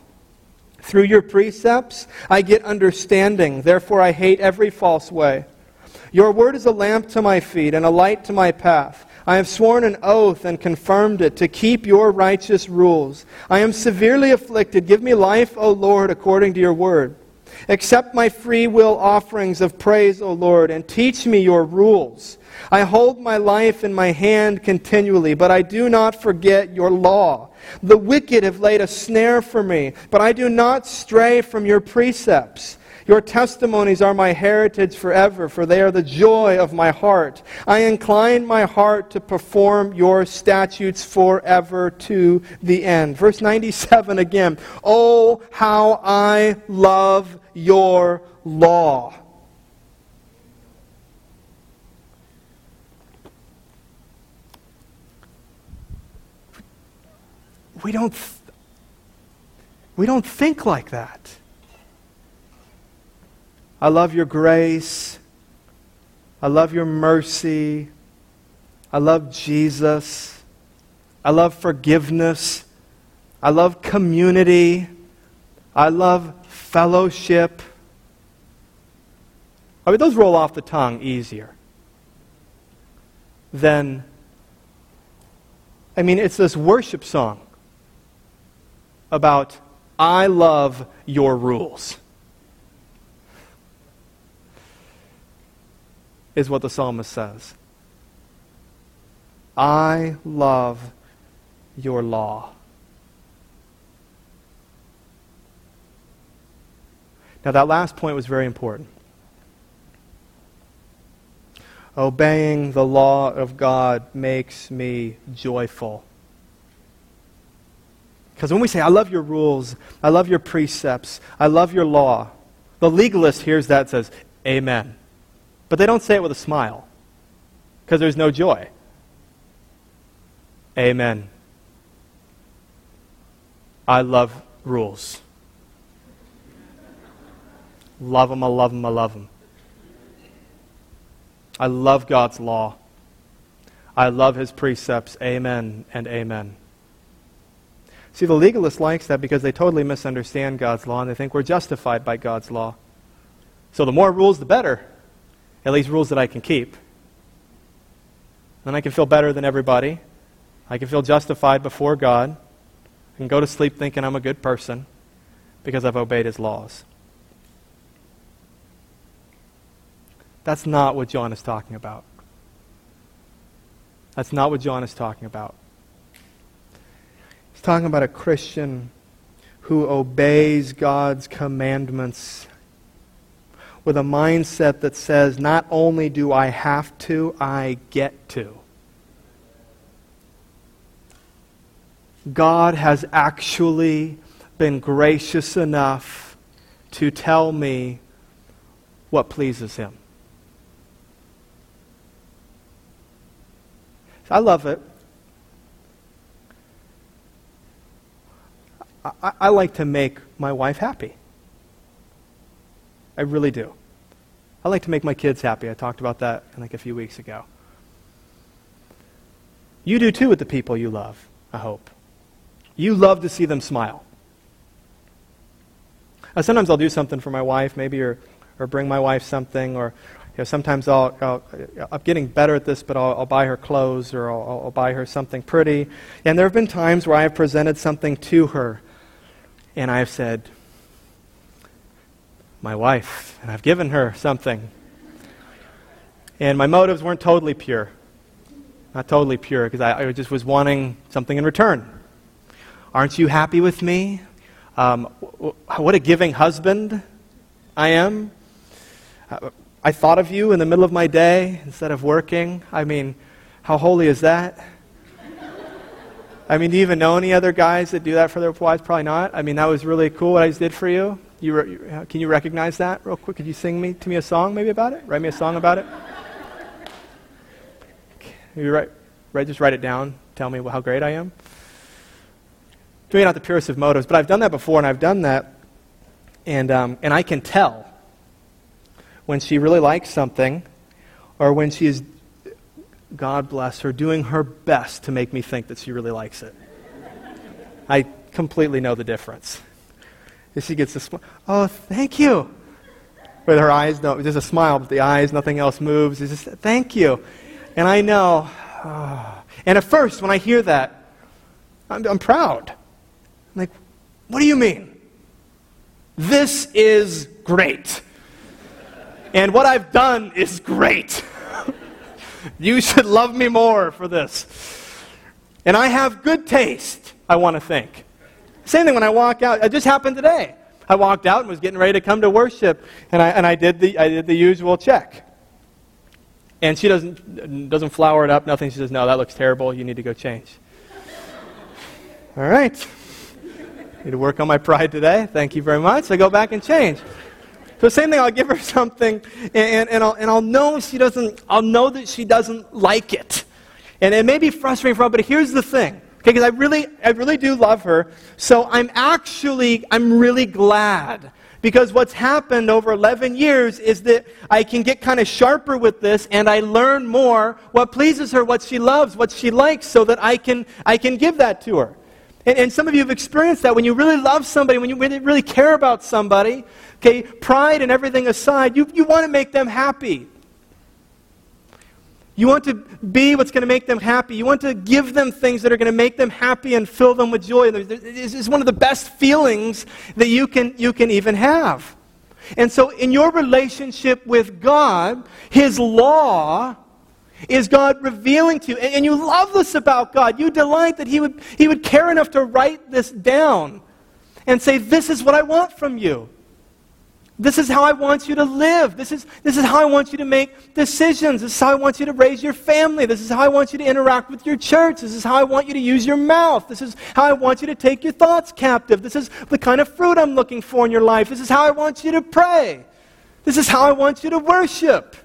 Through your precepts, I get understanding. Therefore, I hate every false way. Your word is a lamp to my feet and a light to my path. I have sworn an oath and confirmed it to keep your righteous rules. I am severely afflicted. Give me life, O Lord, according to your word. Accept my free will offerings of praise, O Lord, and teach me your rules. I hold my life in my hand continually, but I do not forget your law. The wicked have laid a snare for me, but I do not stray from your precepts. Your testimonies are my heritage forever, for they are the joy of my heart. I incline my heart to perform your statutes forever to the end. Verse 97 again. Oh, how I love your law. We don't, we don't think like that. I love your grace. I love your mercy. I love Jesus. I love forgiveness. I love community. I love fellowship. I mean, those roll off the tongue easier than, I mean, it's this worship song about, I love your rules. Is what the psalmist says. I love your law. Now, that last point was very important. Obeying the law of God makes me joyful. Because when we say, I love your rules, I love your precepts, I love your law, the legalist hears that says, Amen. But they don't say it with a smile because there's no joy. Amen. I love rules. Love them, I love them, I love them. I love God's law. I love his precepts. Amen and amen. See, the legalist likes that because they totally misunderstand God's law and they think we're justified by God's law. So the more rules, the better. At least rules that I can keep. Then I can feel better than everybody. I can feel justified before God. I can go to sleep thinking I'm a good person because I've obeyed his laws. That's not what John is talking about. That's not what John is talking about. He's talking about a Christian who obeys God's commandments with a mindset that says, not only do I have to, I get to. God has actually been gracious enough to tell me what pleases Him. I love it. I, I, like to make my wife happy. I really do. I like to make my kids happy. I talked about that like a few weeks ago. You do too with the people you love, I hope. You love to see them smile. Now, sometimes I'll do something for my wife, maybe, or, or bring my wife something, or you know, sometimes I'll, I'll, I'm getting better at this, but I'll, I'll buy her clothes or I'll, I'll buy her something pretty. And there have been times where I have presented something to her, and I have said, my wife, and I've given her something. And my motives weren't totally pure. Not totally pure, because I, I, just was wanting something in return. Aren't you happy with me? Um, what a giving husband I am. Uh, I thought of you in the middle of my day instead of working. I mean, how holy is that? I mean, do you even know any other guys that do that for their wives? Probably not. I mean, that was really cool what I did for you. You re- can you recognize that real quick? Could you sing me to me a song maybe about it? Write me a song about it. You write, write, just write it down. Tell me how great I am. Maybe not the purest of motives, but I've done that before, and I've done that, and um, and I can tell when she really likes something or when she is, God bless her, doing her best to make me think that she really likes it. I completely know the difference. If she gets a smile, oh, thank you. With her eyes, no, just a smile, but the eyes, nothing else moves. It's just, thank you. And I know. Oh. And at first, when I hear that, I'm, I'm proud. I'm like, what do you mean? This is great. And what I've done is great. You should love me more for this. And I have good taste, I want to think. Same thing when I walk out. It just happened today. I walked out and was getting ready to come to worship, and I, and I, did, the, I did the usual check. And she doesn't, doesn't flower it up, nothing. She says, No, that looks terrible. You need to go change. All right. Need to work on my pride today. Thank you very much. I go back and change. So same thing, I'll give her something, and, and, I'll, and I'll know she doesn't, I'll know that she doesn't like it. And it may be frustrating for her, but here's the thing. Okay, because I really, I really do love her. So I'm actually, I'm really glad Because what's happened over 11 years is that I can get kind of sharper with this and I learn more what pleases her, what she loves, what she likes, so that I can, I can give that to her. And, and some of you have experienced that when you really love somebody, when you really, really care about somebody, okay, pride and everything aside, you, you want to make them happy. You want to be what's going to make them happy. You want to give them things that are going to make them happy and fill them with joy. This is one of the best feelings that you can, you can even have. And so, in your relationship with God, His law is God revealing to you. And, and you love this about God. You delight that he would, he would care enough to write this down and say, This is what I want from you. This is how I want you to live. This is, this is how I want you to make decisions. This is how I want you to raise your family. This is how I want you to interact with your church. This is how I want you to use your mouth. This is how I want you to take your thoughts captive. This is the kind of fruit I'm looking for in your life. This is how I want you to pray. This is how I want you to worship.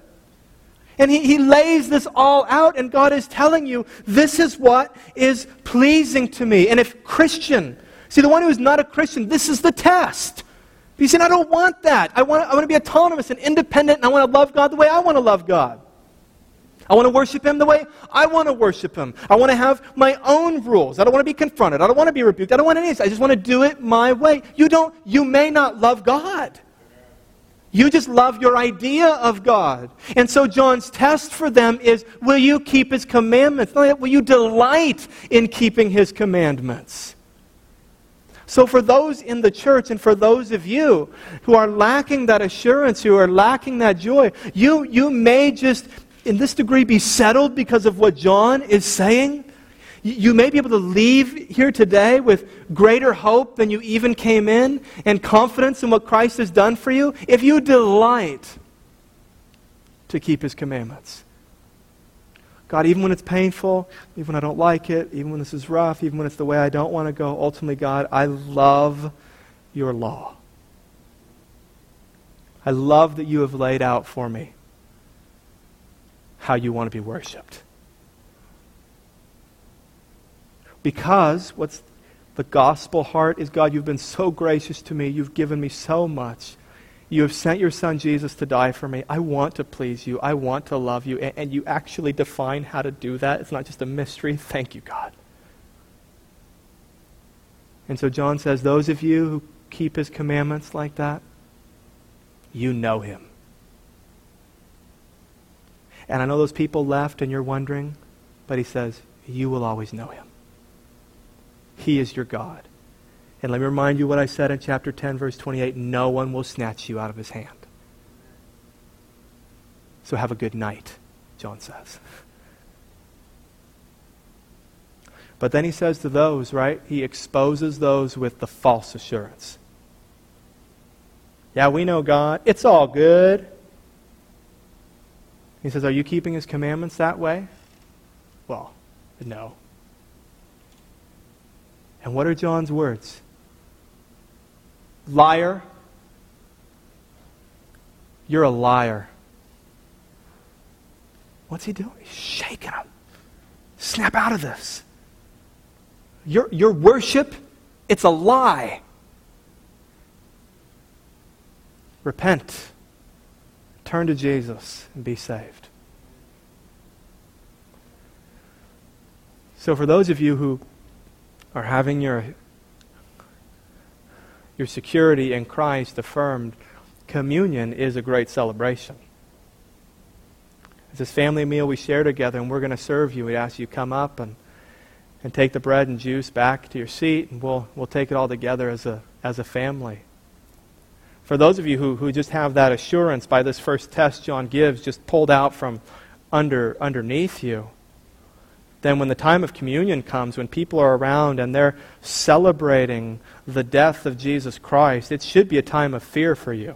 And he, he lays this all out, and God is telling you, this is what is pleasing to me. And if Christian, see, the one who is not a Christian, this is the test. He's saying, I don't want that. I want, I want to be autonomous and independent, and I want to love God the way I want to love God. I want to worship Him the way I want to worship Him. I want to have my own rules. I don't want to be confronted. I don't want to be rebuked. I don't want any of this. I just want to do it my way. You don't, you may not love God. You just love your idea of God. And so John's test for them is will you keep His commandments? Will you delight in keeping His commandments? So, for those in the church and for those of you who are lacking that assurance, who are lacking that joy, you, you may just, in this degree, be settled because of what John is saying. You may be able to leave here today with greater hope than you even came in and confidence in what Christ has done for you if you delight to keep his commandments. God, even when it's painful, even when I don't like it, even when this is rough, even when it's the way I don't want to go, ultimately, God, I love your law. I love that you have laid out for me how you want to be worshiped. Because what's the gospel heart is God, you've been so gracious to me. You've given me so much. You have sent your son Jesus to die for me. I want to please you. I want to love you. And, and, you actually define how to do that. It's not just a mystery. Thank you, God. And so John says, Those of you who keep his commandments like that, you know him. And I know those people left and you're wondering, but he says, You will always know him. He is your God. And let me remind you what I said in chapter 10, verse 28 no one will snatch you out of his hand. So have a good night, John says. But then he says to those, right? He exposes those with the false assurance. Yeah, we know God. It's all good. He says, Are you keeping his commandments that way? Well, no. And what are John's words? Liar. You're a liar. What's he doing? He's shaking him. Snap out of this. Your, your worship, it's a lie. Repent. Turn to Jesus and be saved. So, for those of you who are having your, your security in Christ affirmed, communion is a great celebration. It's this family meal we share together, and we're going to serve you. We ask you come up and, and take the bread and juice back to your seat, and we'll, we'll take it all together as a, as a family. For those of you who, who just have that assurance by this first test John gives, just pulled out from under, underneath you, then when the time of communion comes, when people are around and they're celebrating the death of Jesus Christ, it should be a time of fear for you.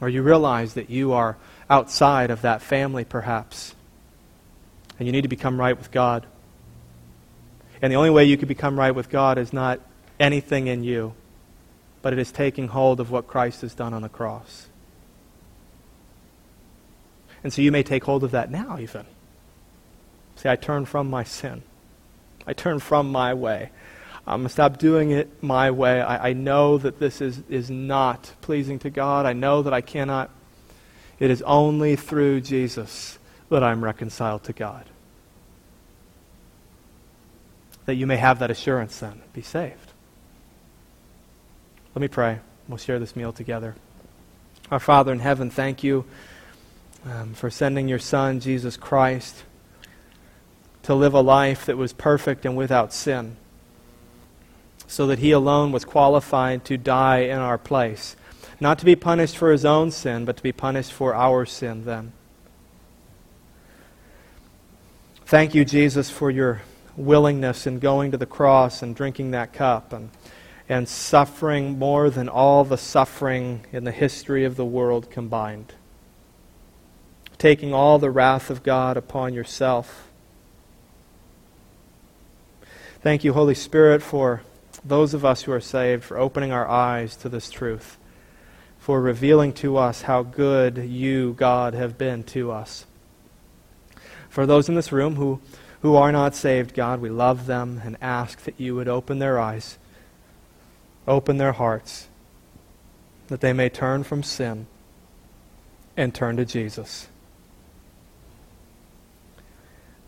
Or you realize that you are outside of that family, perhaps, and you need to become right with God. And the only way you can become right with God is not anything in you, but it is taking hold of what Christ has done on the cross. And so you may take hold of that now, even. Say, I turn from my sin. I turn from my way. I'm going to stop doing it my way. I, I know that this is, is not pleasing to God. I know that I cannot. It is only through Jesus that I'm reconciled to God. That you may have that assurance then. Be saved. Let me pray. We'll share this meal together. Our Father in heaven, thank you um, for sending your Son, Jesus Christ, to live a life that was perfect and without sin so that he alone was qualified to die in our place. Not to be punished for his own sin, but to be punished for our sin then. Thank you, Jesus, for your willingness in going to the cross and drinking that cup and, and suffering more than all the suffering in the history of the world combined. Taking all the wrath of God upon yourself. Thank you, Holy Spirit, for those of us who are saved for opening our eyes to this truth, for revealing to us how good you, God, have been to us. For those in this room who, who are not saved, God, we love them and ask that you would open their eyes, open their hearts, that they may turn from sin and turn to Jesus.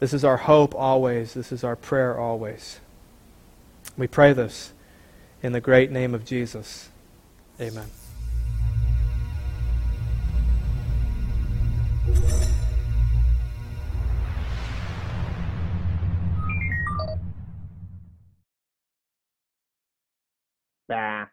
This is our hope always. This is our prayer always. We pray this in the great name of Jesus. Amen. Bah.